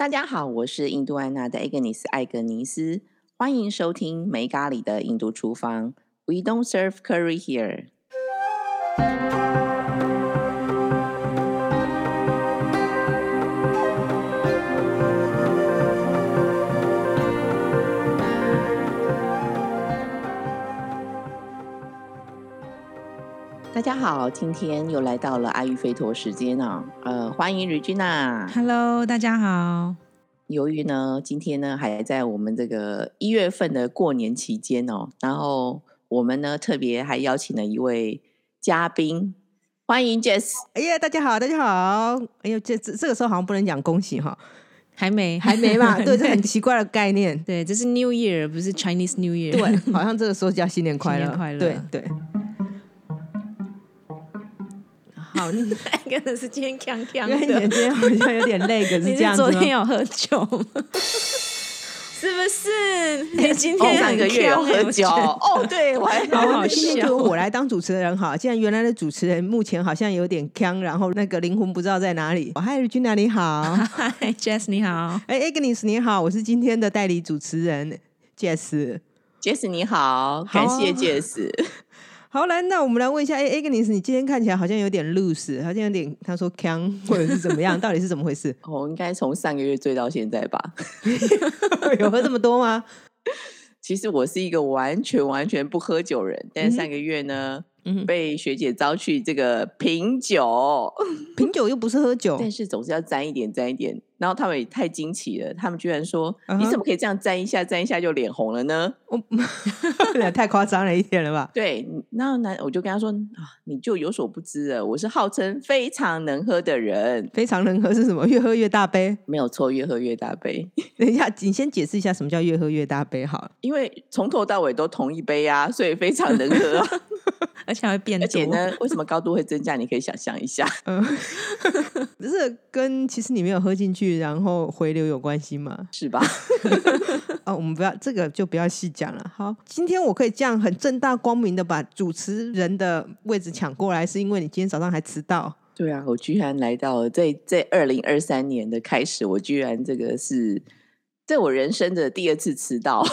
大家好，我是印度安娜的艾格尼斯艾格尼斯，欢迎收听没咖喱的印度厨房。We don't serve curry here。大家好，今天又来到了阿育吠陀时间啊。呃，欢迎 Regina。Hello，大家好。由于呢，今天呢还在我们这个一月份的过年期间哦，然后我们呢特别还邀请了一位嘉宾，欢迎 Jess。哎呀，大家好，大家好！哎呦，这这这个时候好像不能讲恭喜哈，还没，还没嘛？对，这很奇怪的概念。对，这是 New Year，不是 Chinese New Year。对，好像这个时候叫新年快乐，新年快乐对对。好，你真的是今天锵锵因为你的。今天好像有点累，可是是这样子吗昨天有喝酒吗？是不是？你今哦，天很上个月有喝酒哦，对我还好笑就我来当主持人好，既然原来的主持人目前好像有点呛，然后那个灵魂不知道在哪里。嗨，Regina 你好，嗨，Jess 你好。哎，Agnes 你好，我是今天的代理主持人 Jess。Jess 你好，好感谢 Jess。好，来，那我们来问一下，哎、a g n e s 你今天看起来好像有点 loose，好像有点，他说 can 或者是怎么样，到底是怎么回事？我、应该从上个月追到现在吧。有喝这么多吗？其实我是一个完全完全不喝酒人，但是上个月呢，嗯，被学姐招去这个品酒，品酒又不是喝酒，但是总是要沾一点沾一点。然后他们也太惊奇了，他们居然说：“嗯哼你怎么可以这样沾一下沾一下就脸红了呢我 太夸张了一点了吧？？”对，然后呢，我就跟他说：“啊，你就有所不知了，我是号称非常能喝的人，非常能喝是什么？越喝越大杯。没有错，越喝越大杯。等一下，你先解释一下什么叫越喝越大杯好了。因为从头到尾都同一杯啊，所以非常能喝啊、而且还会变多。而且呢，为什么高度会增加？你可以想象一下。嗯，这跟其实你没有喝进去，然后回流有关系吗？是吧？哦，我们不要这个就不要细讲了。好，今天我可以这样很正大光明的把主持人的位置抢过来，是因为你今天早上还迟到。对啊，我居然来到了在在二零二三年的开始，我居然这个是在我人生的第二次迟到。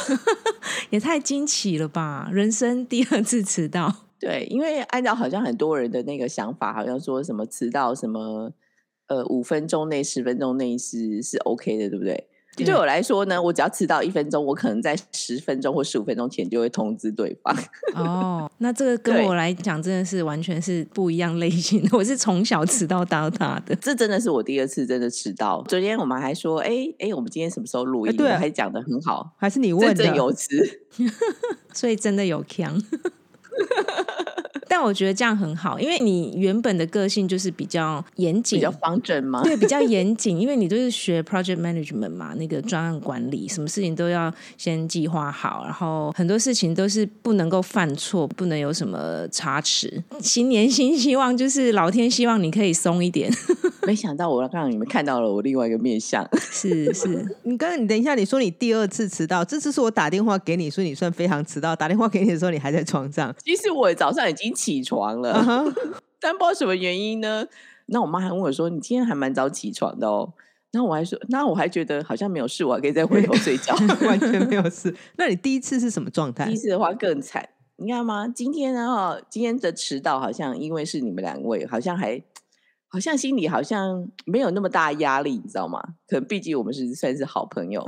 也太惊奇了吧！人生第二次迟到。对，因为按照好像很多人的那个想法，好像说什么迟到什么呃五分钟内、十分钟内是是 OK 的，对不对？对对我来说呢，我只要迟到一分钟，我可能在十分钟或十五分钟前就会通知对方。哦，那这个跟我来讲真的是完全是不一样类型的。我是从小迟到到大的。这真的是我第二次真的迟到。昨天我们还说，哎哎，我们今天什么时候录音？哎对啊我还讲的很好，还是你问的？有词。所以真的有强。但我觉得这样很好，因为你原本的个性就是比较严谨比较，方正吗？对，比较严谨，因为你都是学 project management 嘛，那个专案管理，什么事情都要先计划好，然后很多事情都是不能够犯错，不能有什么差池。新年新希望，就是老天希望你可以松一点，没想到我让你们看到了我另外一个面相。是是，你刚刚你等一下，你说你第二次迟到，这次是我打电话给你，所以你算非常迟到。打电话给你的时候，你还在床上。其实我早上已经起床了，但不知道什么原因呢。那我妈还问我说：“你今天还蛮早起床的哦。”然后我还说：“那我还觉得好像没有事，我还可以再回头睡觉。完全没有事。那你第一次是什么状”态第一？次的话更惨，你看吗？今天呢，哈，今天的迟到好像因为是你们两位，好像还好像心里好像没有那么大压力，你知道吗？可能毕竟我们是算是好朋友。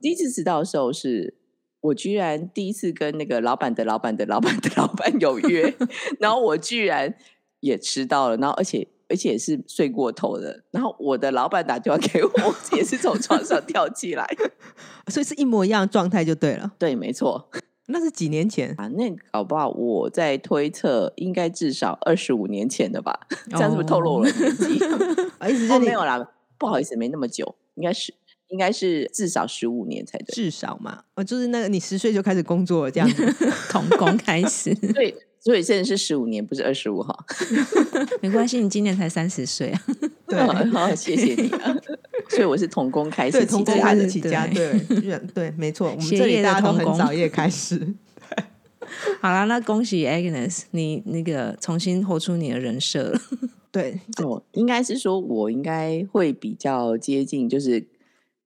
第一次迟到的时候是。我居然第一次跟那个老板的老板的老板的老板有约，然后我居然也迟到了，然后而且而且是睡过头的，然后我的老板打电话给我，我也是从床上跳起来。所以是一模一样的状态就对了。对，没错那是几年前？啊，那搞不好我在推测，应该至少二十五年前的吧？这样是不是透露我的年纪？啊，意思哦，就没有啦，不好意思，没那么久，应该是应该是至少十五年才对。至少嘛，哦，就是那个你十岁就开始工作了这样子。童工开始，对，所以真的是十五年，不是二十五哈。没关系，你今年才三十岁啊。对好，谢谢你啊。所以我是童工开始对，起从工开始起家，对对对，没错，我们这里大家很早也开始。好啦，那恭喜 Agnes，你那个重新活出你的人设了。对，哦，应该是说我应该会比较接近，就是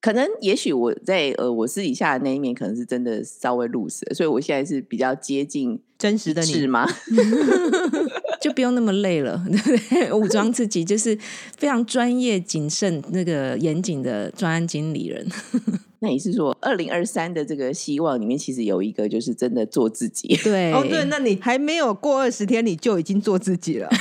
可能也许我在呃我私底下的那一面，可能是真的稍微 loose，所以我现在是比较接近真实的你，是吗？就不用那么累了，对 不对？武装自己就是非常专业、谨慎、那个严谨的专案经理人。那你是说二零二三的这个希望里面，其实有一个就是真的做自己。对，哦，对，那你还没有过二十天，你就已经做自己了。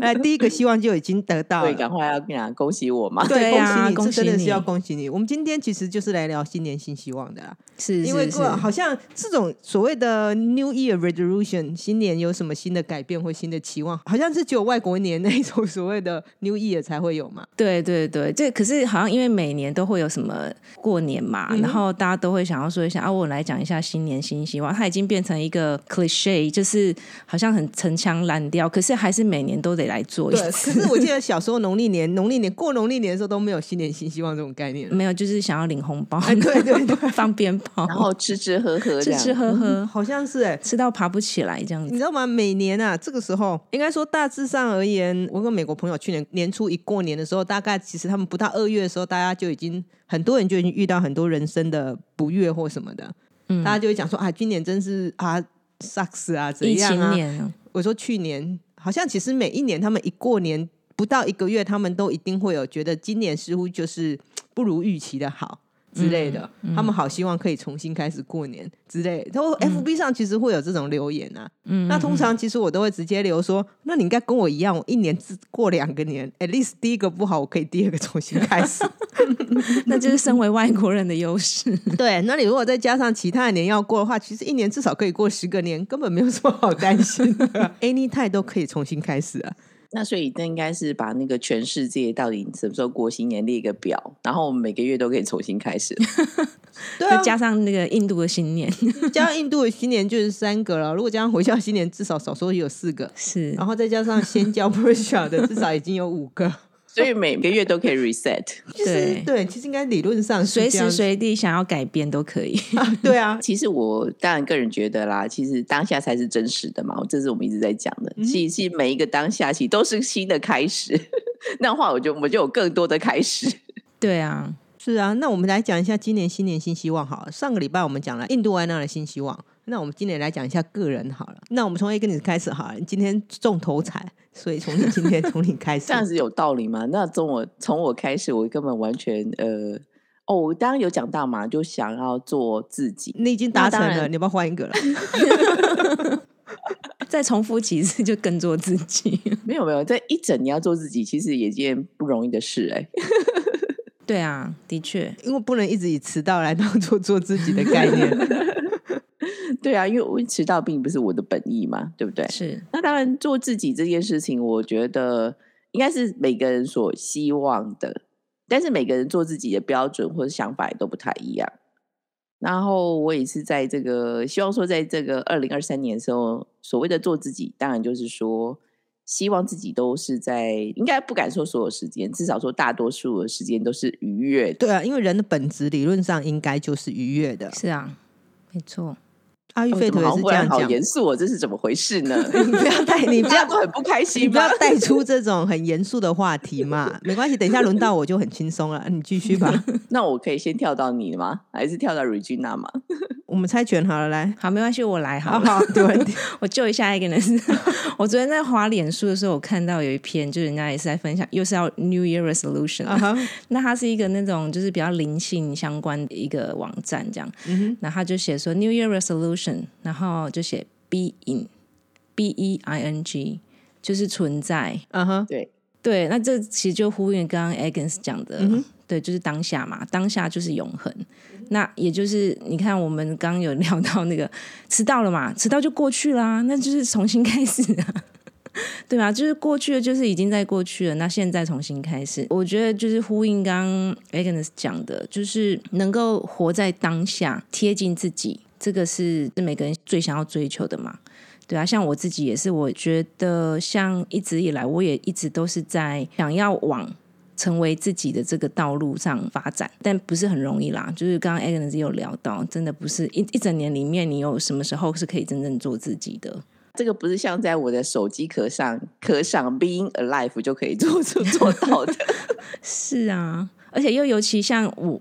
来，第一个希望就已经得到对，了。赶快要跟他恭喜我嘛！对，呀恭喜你，啊恭喜这真的是要恭喜你。我们今天其实就是来聊新年新希望的啦，是因为过好像这种所谓的 New Year Resolution，新年有什么新的改变或新的期望，好像是只有外国年那种所谓的 New Year 才会有嘛。对对对，这可是好像因为每年都会有什么过年嘛，嗯然后大家都会想要说一下啊，我来讲一下新年新希望，它已经变成一个 cliche，就是好像很陈腔滥调，可是还是每年都得来做一对，可。是我记得 小时候农历年、农历年过农历年的时候都没有新年新希望这种概念。没有，就是想要领红包，哎，对对对，放鞭炮，然后吃吃喝喝吃吃喝喝，好像是哎、吃到爬不起来这样子。你知道吗？每年啊，这个时候应该说大致上而言，我跟美国朋友去年年初一过年的时候，大概其实他们不到二月的时候，大家就已经很多人就已经遇到很多人生的不悦或什么的，嗯。大家就会讲说啊，今年真是啊 sucks 啊，怎疫样啊，我说去年好像其实每一年他们一过年不到一个月，他们都一定会有觉得今年似乎就是不如预期的好。之类的，他们好希望可以重新开始过年之类的。然后 FB 上其实会有这种留言啊，嗯，那通常其实我都会直接留说，那你应该跟我一样，我一年只过两个年，at least 第一个不好，我可以第二个重新开始。那就是身为外国人的优势。对，那你如果再加上其他的年要过的话，其实一年至少可以过十个年，根本没有什么好担心的，anytime 都可以重新开始啊。那所以那应该是把那个全世界到底什么时候过新年列一个表，然后我们每个月都可以重新开始。对加上那个印度的新年，加上印度的新年就是三个了，如果加上回教新年，至少少说有四个，是然后再加上先教 Persia 的，至少已经有五个。所以每个月都可以 reset。其实对对，其实应该理论上是随时随地想要改变都可以。对啊，其实我当然个人觉得啦，其实当下才是真实的嘛，这是我们一直在讲的。其实每一个当下，其实都是新的开始。那话我就我就有更多的开始。对啊，是啊，那我们来讲一下今年新年新希望好了。上个礼拜我们讲了印度安娜的新希望，那我们今年来讲一下个人好了。那我们从 A 跟你开始好了，你今天中头彩，所以从你今天从你开始 这。样子有道理吗？那从我从我开始，我根本完全呃，哦，我当然有讲到嘛，就想要做自己。你已经达成了，你要不要换一个了？再重复几次就更做自己。没有没有，这一整年要做自己，其实也件不容易的事哎、对啊，的确，因为不能一直以迟到来当做做自己的概念。对啊，因为我迟到并不是我的本意嘛，对不对？是那当然，做自己这件事情，我觉得应该是每个人所希望的，但是每个人做自己的标准或者想法也都不太一样。然后我也是在这个希望说，在这个二零二三年的时候，所谓的做自己，当然就是说，希望自己都是在应该不敢说所有时间，至少说大多数的时间都是愉悦的。对啊，因为人的本质理论上应该就是愉悦的。是啊，没错。阿育吠哦怎么好像忽然陀也是这样讲。好严肃哦，这是怎么回事呢？你不要带，你不要大家都很不开心你不要？带出这种很严肃的话题嘛，没关系，等一下轮到我就很轻松了，你继续吧。那我可以先跳到你吗？还是跳到 Regina 吗？我们猜拳好了，来，好，没关系，我来好好了。好，没问题。我救一下 Agnes。我昨天在滑脸书的时候，我看到有一篇，就人家也是在分享，又是要 New Year Resolution，、那它是一个那种就是比较灵性相关的一个网站，这样。嗯哼，然后他就写说 New Year Resolution，然后就写 Be in，B E I N G，就是存在。啊哈，对，对，那这其实就呼应刚刚 Agnes 讲的，嗯哼对，就是当下嘛，当下就是永恒。那也就是你看，我们刚刚有聊到那个 迟到了嘛，迟到就过去啦，那就是重新开始啊。对吧？就是过去的，就是已经在过去了。那现在重新开始，我觉得就是呼应刚刚 Agnes 讲的，就是能够活在当下，贴近自己，这个是是每个人最想要追求的嘛。对啊，像我自己也是，我觉得像一直以来，我也一直都是在想要往成为自己的这个道路上发展，但不是很容易啦。就是刚刚 Agnes 也有聊到，真的不是一一整年里面，你有什么时候是可以真正做自己的？这个不是像在我的手机壳上刻上 “being alive” 就可以做做做到的。是啊，而而且又尤其像我。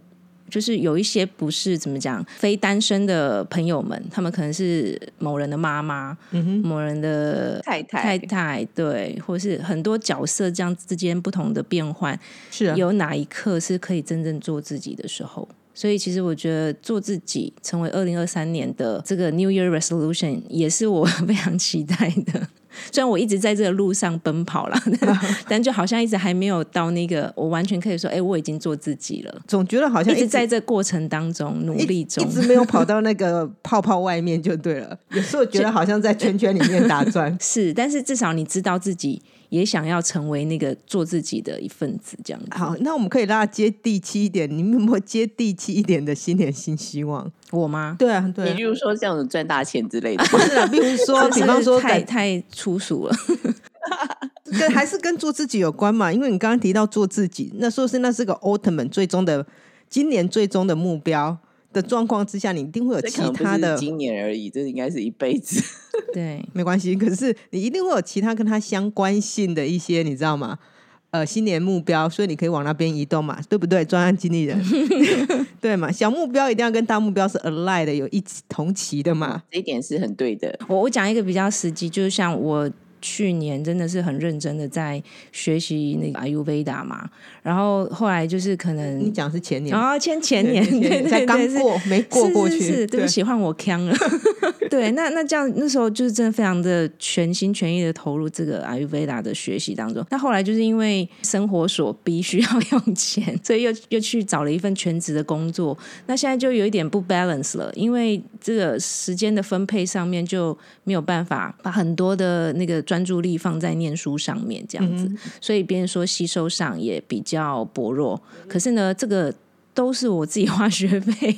就是有一些不是怎么讲非单身的朋友们，他们可能是某人的妈妈，某人的太太太太，对，或是很多角色这样之间不同的变换，是啊有哪一刻是可以真正做自己的时候？所以其实我觉得做自己，成为二零二三年的这个 New Year Resolution，也是我 非常期待的。虽然我一直在这个路上奔跑啦，但就好像一直还没有到那个，我完全可以说，哎，我已经做自己了。总觉得好像一直在这过程当中努力中，一直没有跑到那个泡泡外面就对了。有时候觉得好像在圈圈里面打转，是，但是至少你知道自己。也想要成为那个做自己的一份子，这样子。好，那我们可以拉接地气一点。你们有没有接地气一点的新年新希望？我吗？对啊，对。你比如说这样子赚大钱之类的，不是啊。比如说，比方说，太太粗俗了。跟还是跟做自己有关嘛？因为你刚刚提到做自己，那说是那是个 ultimate 最终的今年最终的目标。的状况之下，你一定会有其他的今年而已，这应该是一辈子。对，没关系。可是你一定会有其他跟他相关性的一些，你知道吗？呃，新年目标，所以你可以往那边移动嘛，对不对？专案经理人，对嘛？小目标一定要跟大目标是 align 的，有一起同期的嘛。这一点是很对的。我我讲一个比较实际，就是像我。去年真的是很认真的在学习那个 Ayurveda 嘛，然后后来就是可能你讲是前年啊，前前年才刚过没过过去，是对不起，换我腔了。对，那那这样那时候就是真的非常的全心全意的投入这个 Ayurveda 的学习当中。那后来就是因为生活所逼需要用钱，所以又又去找了一份全职的工作。那现在就有一点不 balance 了，因为这个时间的分配上面就没有办法把很多的那个专专注力放在念书上面，这样子，所以别人说吸收上也比较薄弱。可是呢，这个都是我自己花学费，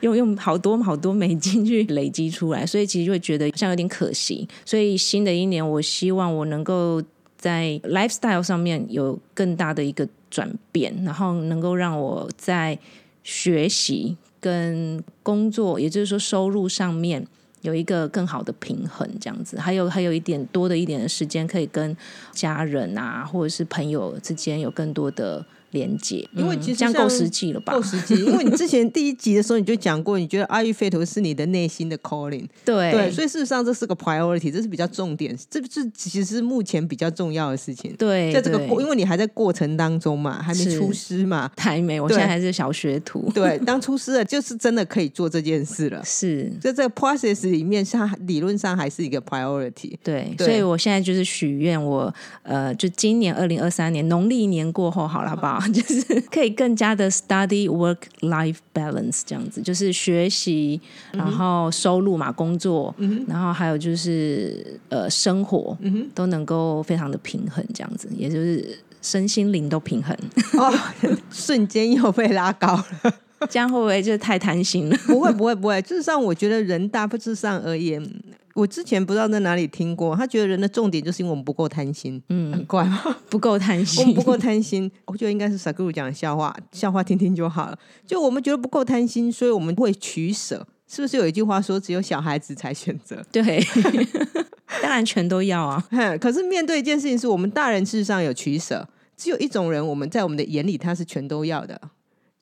用用好多好多美金去累积出来，所以其实会觉得像有点可惜。所以新的一年，我希望我能够在 lifestyle 上面有更大的一个转变，然后能够让我在学习跟工作，也就是说收入上面。有一个更好的平衡，这样子，还有还有一点多的一点的时间，可以跟家人啊，或者是朋友之间有更多的。连接，因为其实这样够实际了吧？够实际，因为你之前第一集的时候你就讲过，你觉得阿育吠陀是你的内心的 calling，对对，所以事实上这是个 priority，这是比较重点，这是其实是目前比较重要的事情。对，在这个过，因为你还在过程当中嘛，还没出师嘛，还没，我现在还是小学徒。对，当出师了，就是真的可以做这件事了。是，在这个 process 里面，它理论上还是一个 priority。对，所以我现在就是许愿，我呃，就今年二零二三年农历年过后，好了，好不好？就是可以。更加的 study work life balance 这样子，就是学习，然后收入嘛，工作，然后还有就是呃生活，都能够非常的平衡，这样子，也就是身心灵都平衡。哦，瞬间又被拉高了，这样会不会就太贪心了？不会，不会，不会。事实上，我觉得人大致上而言。我之前不知道在哪里听过，他觉得人的重点就是因为我们不够贪心，嗯，很怪吗？不够贪心，我们不够贪心。我觉得应该是萨古鲁讲的笑话，笑话听听就好了。就我们觉得不够贪心，所以我们会取舍。是不是有一句话说，只有小孩子才选择？对，当然全都要啊。可是面对一件事情，是我们大人事实上有取舍。只有一种人，我们在我们的眼里他是全都要的，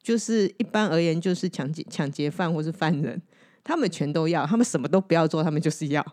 就是一般而言，就是抢劫抢劫犯或是犯人。他们全都要，他们什么都不要做，他们就是要。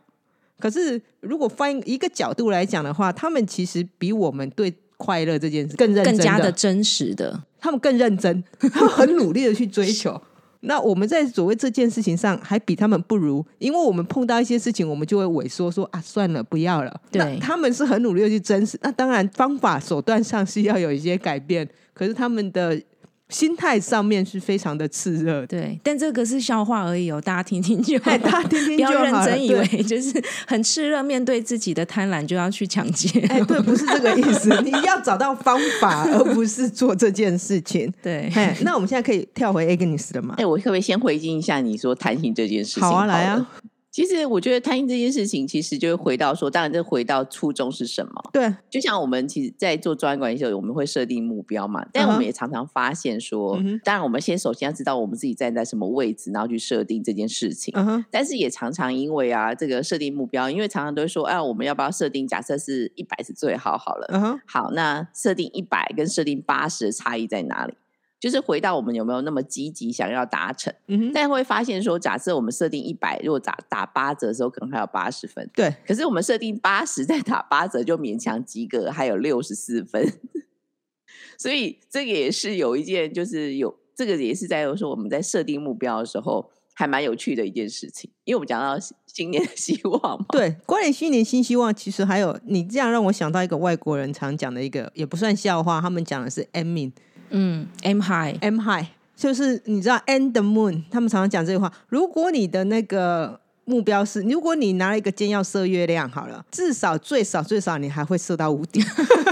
可是，如果翻一个角度来讲的话，他们其实比我们对快乐这件事更认真更加的真实的，他们更认真，他们很努力的去追求。那我们在所谓这件事情上，还比他们不如，因为我们碰到一些事情，我们就会萎缩，说啊，算了，不要了。对，他们是很努力的去真实。那当然，方法手段上是要有一些改变，可是他们的。心态上面是非常的炽热，对，但这个是笑话而已哦，大家听听就好，大家听听就好，不要认真以为就是很炽热，面对自己的贪婪就要去抢劫，哎，对，不是这个意思，你要找到方法，而不是做这件事情。对，那我们现在可以跳回 Agnes 的吗？哎，我可不可以先回应一下你说贪心这件事情？好啊，来啊。其实我觉得贪心这件事情，其实就会回到说，当然这回到初衷是什么？对，就像我们其实，在做专业管理的时候，我们会设定目标嘛，但我们也常常发现说，当然我们先首先要知道我们自己站在什么位置，然后去设定这件事情。但是也常常因为啊，这个设定目标，因为常常都会说，啊，我们要不要设定？假设是一百是最好好了，好，那设定一百跟设定八十的差异在哪里？就是回到我们有没有那么积极想要达成，嗯哼，但会发现说，假设我们设定一百，如果打打八折的时候，可能还有八十分，对，可是我们设定八十，再打八折就勉强及格，还有六十四分。所以这个也是有一件，就是有这个也是在说我们在设定目标的时候，还蛮有趣的一件事情。因为我们讲到新年的希望嘛，对，关于新年新希望，其实还有你这样让我想到一个外国人常讲的一个，也不算笑话，他们讲的是 aiming 嗯，M High，M high，就是你知道 end the moon，他们常常讲这句话。如果你的那个目标是，如果你拿了一个箭要射月亮好了，至少最少最少你还会射到屋顶，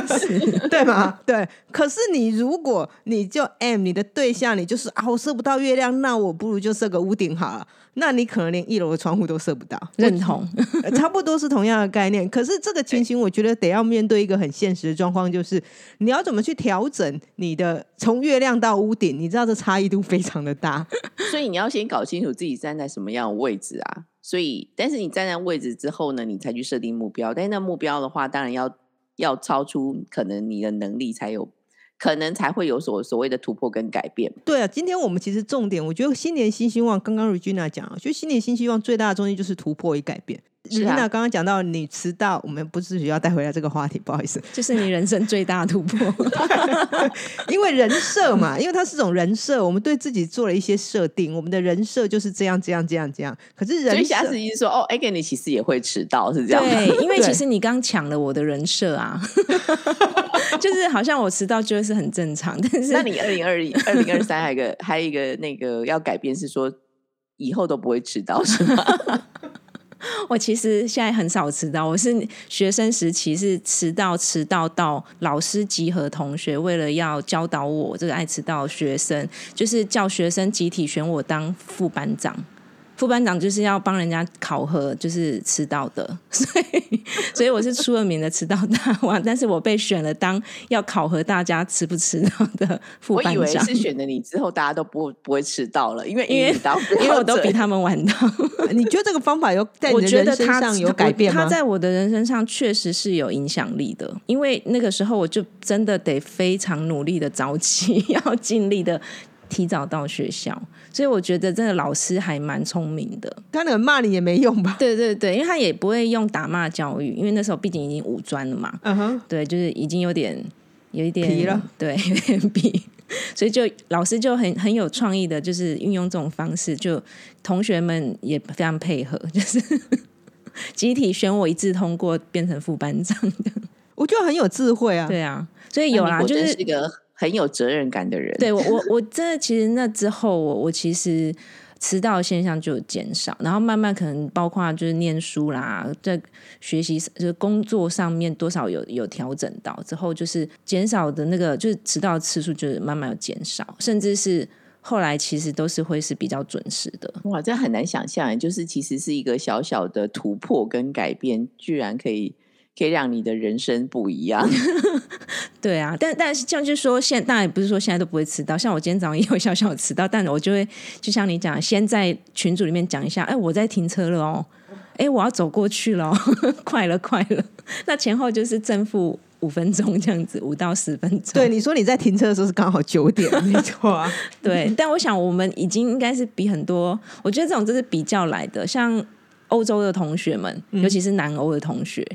对吗？对。可是你如果你就 aim 你的对象，你就是啊，我射不到月亮，那我不如就射个屋顶好了。那你可能连一楼的窗户都射不到，认同。呃 差不多是同样的概念。可是这个情形，我觉得得要面对一个很现实的状况，就是你要怎么去调整你的从月亮到屋顶，你知道这差异度非常的大。所以你要先搞清楚自己站在什么样的位置啊。所以，但是你站在位置之后呢，你才去设定目标。但是那目标的话，当然要要超出可能你的能力，才有可能才会有所所谓的突破跟改变。对啊，今天我们其实重点，我觉得新年新希望，刚刚 Regina 讲，啊，就新年新希望最大的重点就是突破与改变。是啊 Regina 刚刚讲到你迟到，我们不是需要带回来这个话题，不好意思，就是你人生最大的突破。因为人设嘛，因为它是种人设，我们对自己做了一些设定，我们的人设就是这样这样这样这样。可是人所以下设次一说哦 a n 你其实也会迟到，是这样吗？对，因为 其实你刚抢了我的人设啊，就是好像我迟到就会是很正常，但是那你二零二一、二零二三还有一个还有一个那个要改变是说以后都不会迟到，是吗？我其实现在很少迟到，我是学生时期是迟到，迟到到老师集合同学，为了要教导我这个爱迟到的学生，就是叫学生集体选我当副班长。副班长就是要帮人家考核，就是迟到的，所以所以我是出了名的迟到大王，但是我被选了当要考核大家迟不迟到的副班长我以为是选了你之后大家都不不会迟到了，因为因为 因为我都比他们晚到。你觉得这个方法有在我你的人身觉得他上有改变吗？他在我的人身上确实是有影响力的，因为那个时候我就真的得非常努力的早起，要尽力的提早到学校，所以我觉得真的老师还蛮聪明的。他能骂你也没用吧？对对对，因为他也不会用打骂教育，因为那时候毕竟已经五专了嘛，嗯哼，对，就是已经有点有一点皮了，对，有点皮，所以就老师就很很有创意的，就是运用这种方式，就同学们也非常配合，就是集体选我一致通过，变成副班长的。我觉得很有智慧啊。对啊，所以有啦，就是一个很有责任感的人。对我我我真的其实那之后我我其实迟到的现象就有减少，然后慢慢可能包括就是念书啦，在学习就是工作上面多少有有调整到之后，就是减少的那个就是迟到的次数就是慢慢有减少，甚至是后来其实都是会是比较准时的。哇，这很难想象，就是其实是一个小小的突破跟改变，居然可以可以让你的人生不一样。对啊，但但是这样就是说，现当然也不是说现在都不会迟到，像我今天早上也有小小的迟到，但我就会就像你讲，先在群组里面讲一下，哎，我在停车了哦，哎，我要走过去了哦，快了快了，那前后就是正负五分钟这样子，五到十分钟。对，你说你在停车的时候是刚好九点，没 错啊。对，但我想我们已经应该是比很多，我觉得这种就是比较来的，像欧洲的同学们，尤其是南欧的同学，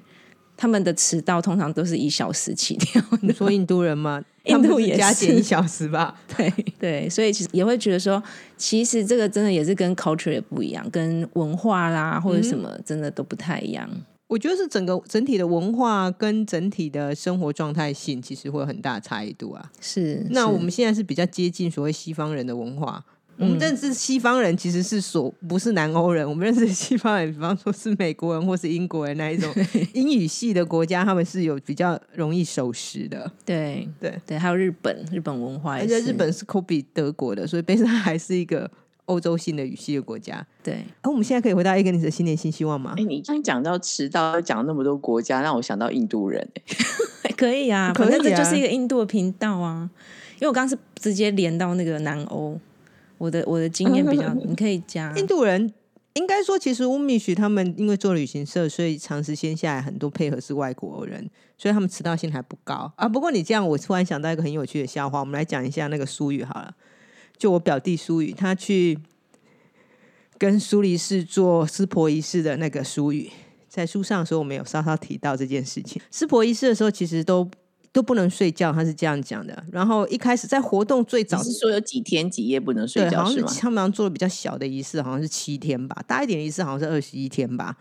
他们的迟到通常都是一小时起跳的。你说印度人吗？印度也是加减一小时吧？对对，所以其实也会觉得说，其实这个真的也是跟 culture 也不一样，跟文化啦或者什么真的都不太一样。我觉得是整个整体的文化跟整体的生活状态性，其实会有很大的差异度啊。是，是那我们现在是比较接近所谓西方人的文化。我们认识西方人其实是所不是南欧人，我们认识西方人，比方说是美国人或是英国人那一种 英语系的国家，他们是有比较容易守时的。对对对，还有日本日本文化也而，且日本是 copy 德国的，所以本身还是一个欧洲性的语系的国家。对，而、我们现在可以回到 Agnes 的新年新希望吗哎、？你刚讲到迟到，讲那么多国家，让我想到印度人、哎 可以啊，可以反正这就啊是一个印度的频道啊。因为我刚刚是直接连到那个南欧，我的我的经验比较，你可以加印度人应该说，其实乌米许他们因为做旅行社，所以长时间下来很多配合是外国人，所以他们迟到性还不高啊。不过你这样，我突然想到一个很有趣的笑话，我们来讲一下那个苏语好了。就我表弟苏语，他去跟苏黎世做湿婆仪式的那个苏语，在书上的时候我们有稍稍提到这件事情。湿婆仪式的时候，其实都都不能睡觉，他是这样讲的。然后一开始在活动最早你是说有几天几夜不能睡对，好像是？他们好像做的比较小的仪式，好像是七天吧，大一点的仪式好像是二十一天吧。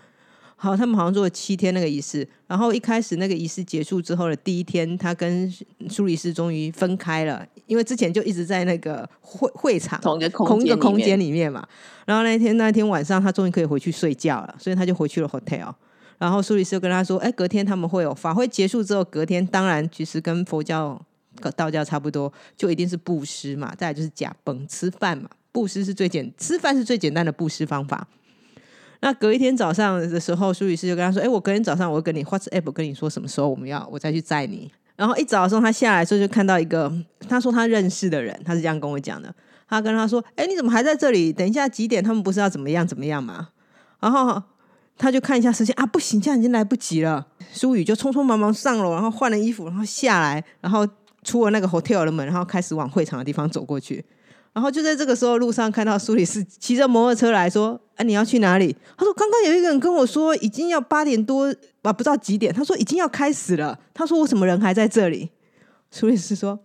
好，他们好像做了七天那个仪式，然后一开始那个仪式结束之后的第一天，他跟苏黎世终于分开了，因为之前就一直在那个会会场同一个空同一个空间里面嘛。然后那一天那一天晚上，他终于可以回去睡觉了，所以他就回去了 hotel。然后苏律师就跟他说：“哎，隔天他们会有法会结束之后，隔天当然其实跟佛教、道教差不多，就一定是布施嘛，再来就是假崩吃饭嘛。布施是最简，吃饭是最简单的布施方法。那隔一天早上的时候，苏律师就跟他说：“哎，我隔天早上我会跟你 WhatsApp 跟你说什么时候我们要我再去载你。”然后一早上他下来的时候就看到一个他说他认识的人，他是这样跟我讲的。他跟他说：“哎，你怎么还在这里？等一下几点？他们不是要怎么样怎么样吗？”然后他就看一下时间啊，不行，这样已经来不及了。苏雨就匆匆忙忙上楼，然后换了衣服，然后下来，然后出了那个 hotel 的门，然后开始往会场的地方走过去。然后就在这个时候，路上看到苏里斯骑着摩托车来说：“啊，你要去哪里？”他说：“刚刚有一个人跟我说，已经要八点多啊，不知道几点。他说已经要开始了。他说我什么人还在这里？”苏里斯说：“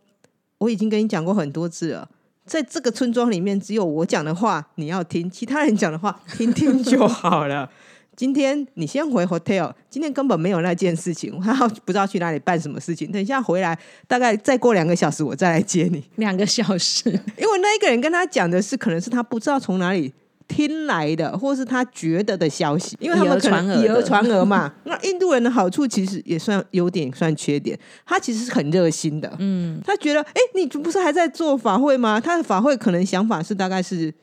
我已经跟你讲过很多次了，在这个村庄里面，只有我讲的话你要听，其他人讲的话听听就好了。”今天你先回 hotel，今天根本没有那件事情，他不知道去哪里办什么事情。等一下回来，大概再过两个小时，我再来接你。两个小时，因为那一个人跟他讲的是，可能是他不知道从哪里听来的，或是他觉得的消息，因为他们可能以讹传讹嘛。那印度人的好处其实也算优点，算缺点，他其实是很热心的。嗯，他觉得，哎，你不是还在做法会吗？他的法会可能想法是大概是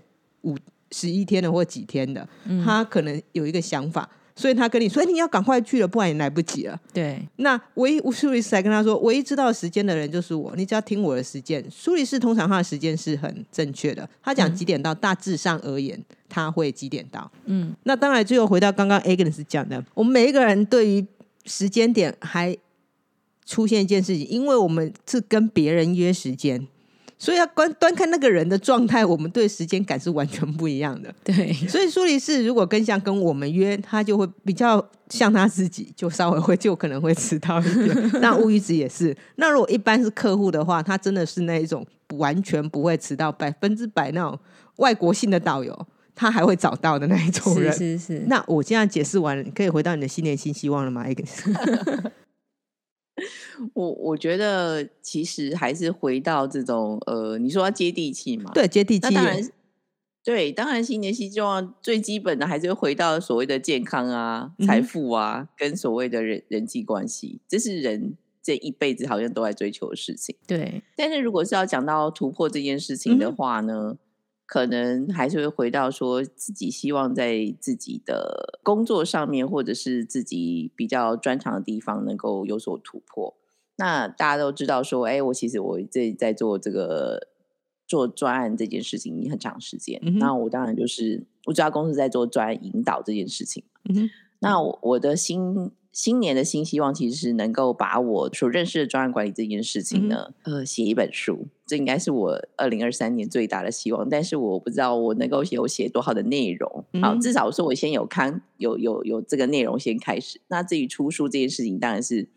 五十一天的或几天的，他可能有一个想法。所以他跟你说：“哎，你要赶快去了，不然也来不及了。”对，那唯一苏黎世还跟他说，唯一知道时间的人就是我，你只要听我的时间。苏黎世通常他的时间是很正确的，他讲几点到，大致上而言他会几点到。嗯，那当然最后回到刚刚 Agnes 讲的，我们每一个人对于时间点还出现一件事情，因为我们是跟别人约时间。所以要观端看那个人的状态，我们对时间感是完全不一样的。对，所以苏黎世如果更像跟我们约，他就会比较像他自己，就稍微会就可能会迟到一点。那乌鱼子也是。那如果一般是客户的话，他真的是那一种完全不会迟到，百分之百那种外国性的导游，他还会找到的那一种人。是是是，那我这样解释完了，你可以回到你的新年新希望了吗？我我觉得其实还是回到这种呃，你说要接地气嘛，，对接地气那当然对，当然新年希望最基本的还是会回到所谓的健康啊、财富啊，跟所谓的人人际关系，这是人这一辈子好像都在追求的事情。对，但是如果是要讲到突破这件事情的话呢，可能还是会回到说自己希望在自己的工作上面，或者是自己比较专长的地方能够有所突破。那大家都知道说，哎，我其实我这在做这个做专案这件事情已经很长时间，嗯那我当然就是我知道公司在做专案引导这件事情。嗯哼那我我的新新年的新希望，其实是能够把我所认识的专案管理这件事情呢，呃，写一本书。这应该是我二零二三年最大的希望，但是我不知道我能够有写多好的内容。好，嗯至少说我先有看有有有这个内容先开始。那至于出书这件事情，当然是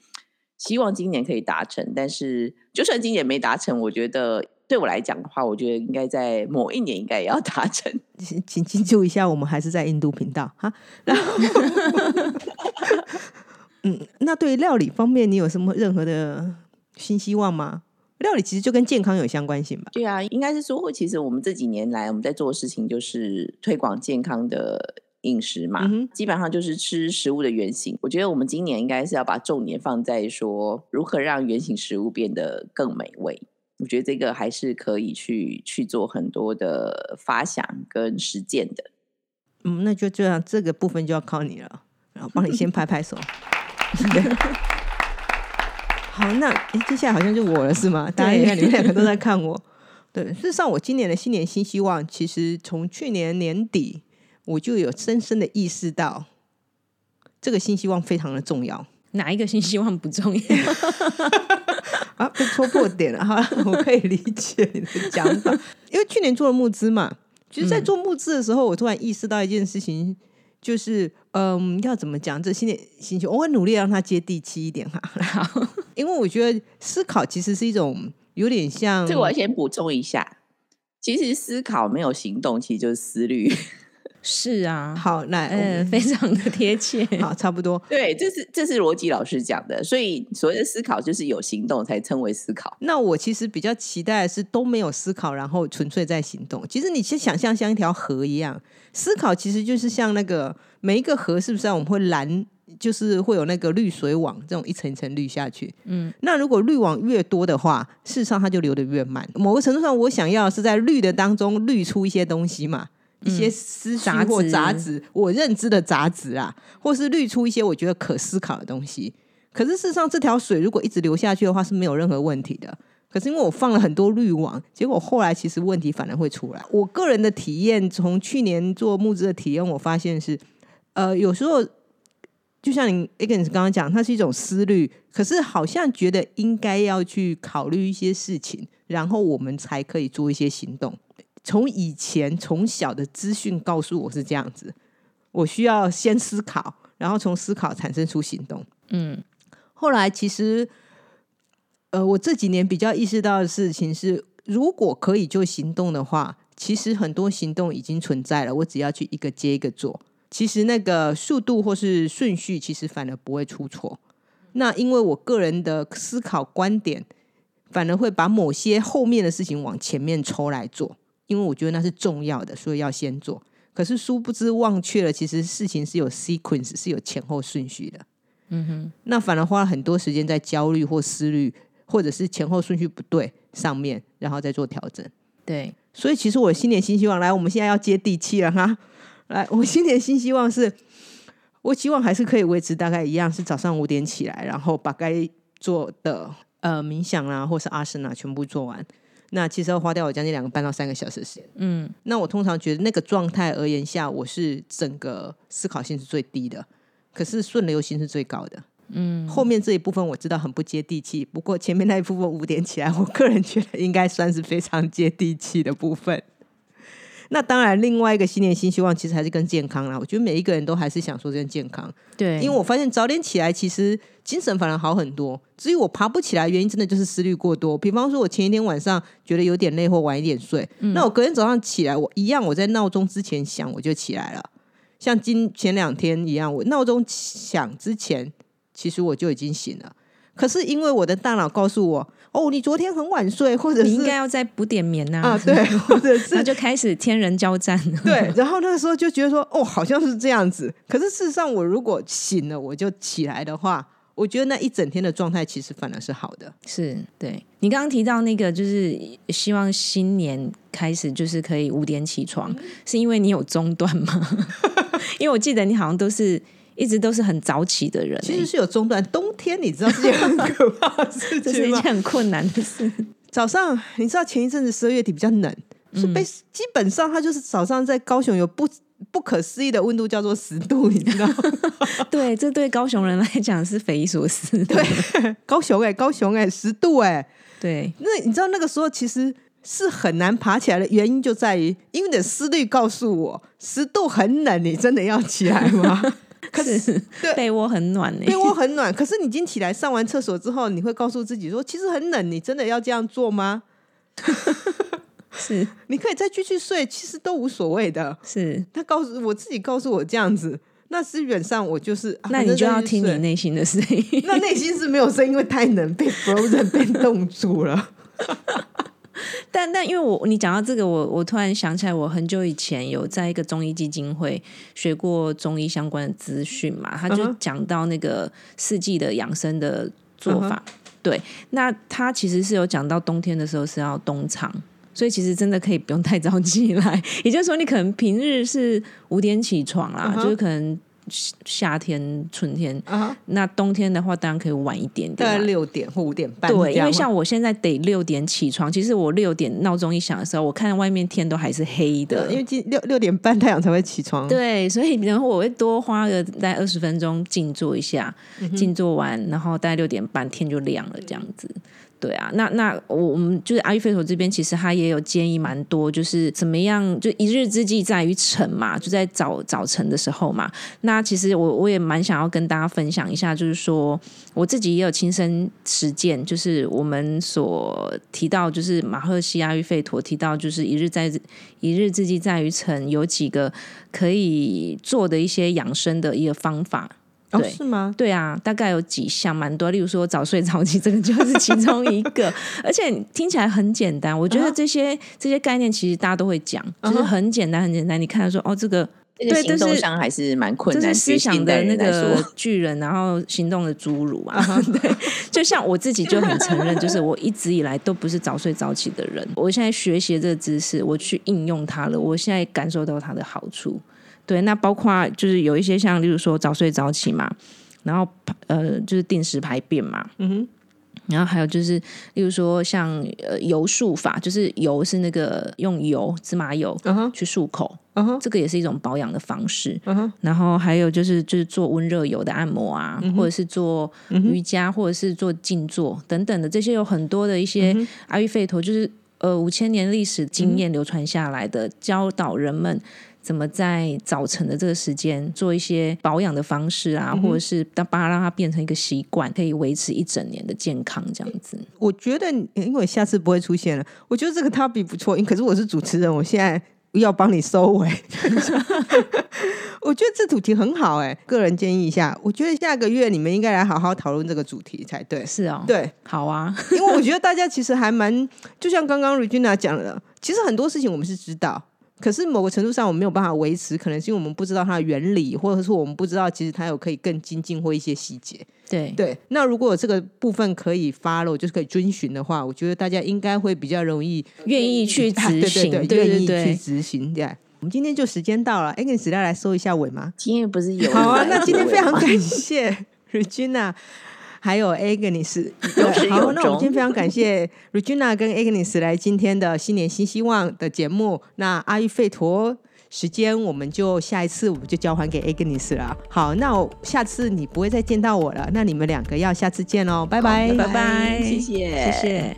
希望今年可以达成。但是就算今年没达成，我觉得对我来讲的话，我觉得应该在某一年应该也要达成。请请记住一下，我们还是在印度频道哈。然后，嗯，那对于料理方面，你有什么任何的新希望吗？料理其实就跟健康有相关性吧。对啊，应该是说，其实我们这几年来我们在做的事情就是推广健康的饮食嘛，嗯基本上就是吃食物的原型。我觉得我们今年应该是要把重点放在说如何让原型食物变得更美味。我觉得这个还是可以去去做很多的发想跟实践的。嗯，那就这样，这个部分就要靠你了，然后帮你先拍拍手。对 好，那诶接下来好像就我了，是吗？大家对你看，你们两个都在看我。对，事实上，我今年的新年新希望，其实从去年年底我就有深深的意识到，这个新希望非常的重要。哪一个新希望不重要？啊，被戳破点了哈，我可以理解你的讲法，因为去年做了募资嘛，其实，在做募资的时候，我突然意识到一件事情，就是嗯，要怎么讲这新年心情，我会努力让它接地气一点哈。好，因为我觉得思考其实是一种有点像这个我要先补充一下，其实思考没有行动，其实就是思虑。是啊，好，那我呃，非常的贴切。好，差不多。对，这是这是逻辑老师讲的，所以所谓的思考就是有行动才称为思考。那我其实比较期待的是都没有思考，然后纯粹在行动。其实你先想象像一条河一样，思考其实就是像那个每一个河，是不是、啊、我们会拦，就是会有那个滤水网这种一层一层滤下去。嗯，那如果滤网越多的话，事实上它就流得越慢。某个程度上，我想要是在滤的当中滤出一些东西嘛。一些思绪杂或质杂质，我认知的杂质啊，或是滤出一些我觉得可思考的东西。可是事实上，这条水如果一直流下去的话，是没有任何问题的。可是因为我放了很多滤网，结果后来其实问题反而会出来。我个人的体验，从去年做募资的体验，我发现是，呃，有时候就像你 Agnes 刚刚讲，它是一种思虑，可是好像觉得应该要去考虑一些事情，然后我们才可以做一些行动。从以前从小的资讯告诉我是这样子，我需要先思考，然后从思考产生出行动。嗯后来其实，呃，我这几年比较意识到的事情是，如果可以就行动的话，其实很多行动已经存在了，我只要去一个接一个做。其实那个速度或是顺序，其实反而不会出错。那因为我个人的思考观点，反而会把某些后面的事情往前面抽来做，因为我觉得那是重要的，所以要先做。可是殊不知忘却了，其实事情是有 sequence，是有前后顺序的。嗯哼，那反而花了很多时间在焦虑或思虑，或者是前后顺序不对上面，然后再做调整。对，所以其实我新年新希望，来，我们现在要接地气了哈。来，我新年新希望是，我希望还是可以维持大概一样，是早上五点起来，然后把该做的呃冥想啊，或是阿森啊全部做完。那其实要花掉我将近两个半到三个小时时间。嗯那我通常觉得那个状态而言下，我是整个思考性是最低的，可是顺流性是最高的。嗯，后面这一部分我知道很不接地气，不过前面那一部分五点起来，我个人觉得应该算是非常接地气的部分。那当然，另外一个新年新希望其实还是跟健康啦。我觉得每一个人都还是想说跟健康，对，因为我发现早点起来，其实精神反而好很多。至于我爬不起来，原因真的就是思虑过多。比方说，我前一天晚上觉得有点累或晚一点睡，那我隔天早上起来，我一样我在闹钟之前响我就起来了。像今前两天一样，我闹钟响之前，其实我就已经醒了。可是因为我的大脑告诉我，哦，你昨天很晚睡，或者是你应该要再补点眠呐、啊，对，或者 然是后就开始天人交战。对，然后那个时候就觉得说，哦，好像是这样子。可是事实上，我如果醒了，我就起来的话，我觉得那一整天的状态其实反而是好的。是对你刚刚提到那个，就是希望新年开始就是可以五点起床，是因为你有中断吗？因为我记得你好像都是一直都是很早起的人、欸，其实是有中断，冬天你知道是件很可怕的事这是？一件很困难的事。早上你知道前一阵子十二月底比较冷，是被基本上它就是早上在高雄有不不可思议的温度，叫做十度，你知道吗？对，这对高雄人来讲是匪夷所思的。对，高雄哎、高雄哎、十度哎、对那你知道那个时候其实是很难爬起来的原因就在于，因为你的思虑告诉我十度很冷，你真的要起来吗？可是是对被窝很暖呢、被窝很暖，可是你已经起来上完厕所之后，你会告诉自己说，其实很冷，你真的要这样做吗？是你可以再继续睡，其实都无所谓的。是，他告诉我自己告诉我这样子，那基本上我就是，啊那你就要听你。内心的声音。那内心是没有声音，因为太冷，被 frozen 被 冻住了。但但因为我你讲到这个，我我突然想起来，我很久以前有在一个中医基金会学过中医相关的资讯嘛，他就讲到那个四季的养生的做法。对，那他其实是有讲到冬天的时候是要冬藏。所以其实真的可以不用太早起来，也就是说，你可能平日是五点起床啦，就是可能夏天、春天，那冬天的话当然可以晚一点点，大概六点或五点半。对，因为像我现在得六点起床，其实我六点闹钟一响的时候，我看外面天都还是黑的，因为今六六点半太阳才会起床。对，所以然后我会多花个大概二十分钟静坐一下，静坐完，然后大概六点半天就亮了，这样子。对啊，那那我我们就是阿育吠陀这边，其实他也有建议蛮多，就是怎么样，就一日之计在于晨嘛，就在早早晨的时候嘛。那其实我我也蛮想要跟大家分享一下，就是说我自己也有亲身实践，就是我们所提到，就是马赫西阿育吠陀提到，就是一日在一日之计在于晨，有几个可以做的一些养生的一个方法。对，是吗？对啊，大概有几项蛮多，例如说早睡早起，这个就是其中一个。而且听起来很简单，我觉得这些这些概念其实大家都会讲，就是很简单很简单。你看说哦，这个对，行动上还是蛮困难，思想的那个 巨人，然后行动的侏儒啊。对，就像我自己就很承认，就是我一直以来都不是早睡早起的人。我现在学习这个知识，我去应用它了，我现在感受到它的好处。对，那包括就是有一些像，例如说早睡早起嘛，然后呃，就是定时排便嘛，嗯哼，然后还有就是，例如说像呃油漱法，就是油是那个用油芝麻油去漱口，嗯哼，这个也是一种保养的方式，嗯哼，然后还有就是就是做温热油的按摩啊，或者是做瑜伽，或者是做静坐等等的，这些有很多的一些阿育吠陀，就是呃五千年历史经验流传下来的，教导人们。怎么在早晨的这个时间做一些保养的方式啊，或者是当把它让它变成一个习惯，可以维持一整年的健康这样子。我觉得，因为下次不会出现了，我觉得这个 topic 不错。可是我是主持人，我现在要帮你收尾。我觉得这主题很好，哎，个人建议一下，我觉得下个月你们应该来好好讨论这个主题才对。是哦，对，好啊，因为我觉得大家其实还蛮，就像刚刚 Regina 讲的，其实很多事情我们是知道。可是某个程度上，我们没有办法维持，可能是因为我们不知道它的原理，或者是我们不知道其实它有可以更精进或一些细节。对对，那如果这个部分可以 follow，就是可以遵循的话，我觉得大家应该会比较容易愿意去执行，愿意去执行。对，我们今天就时间到了，哎，给史料来收一下尾吗？今天不是有好啊？那今天非常感谢 Regina。还有 Agnes，好，那我们今天非常感谢 Regina 跟 Agnes 来今天的新年新希望的节目。那阿育吠陀时间，我们就下一次我们就交还给 Agnes 了。好，那我下次你不会再见到我了，那你们两个要下次见喽，拜拜，拜拜，谢谢，谢谢。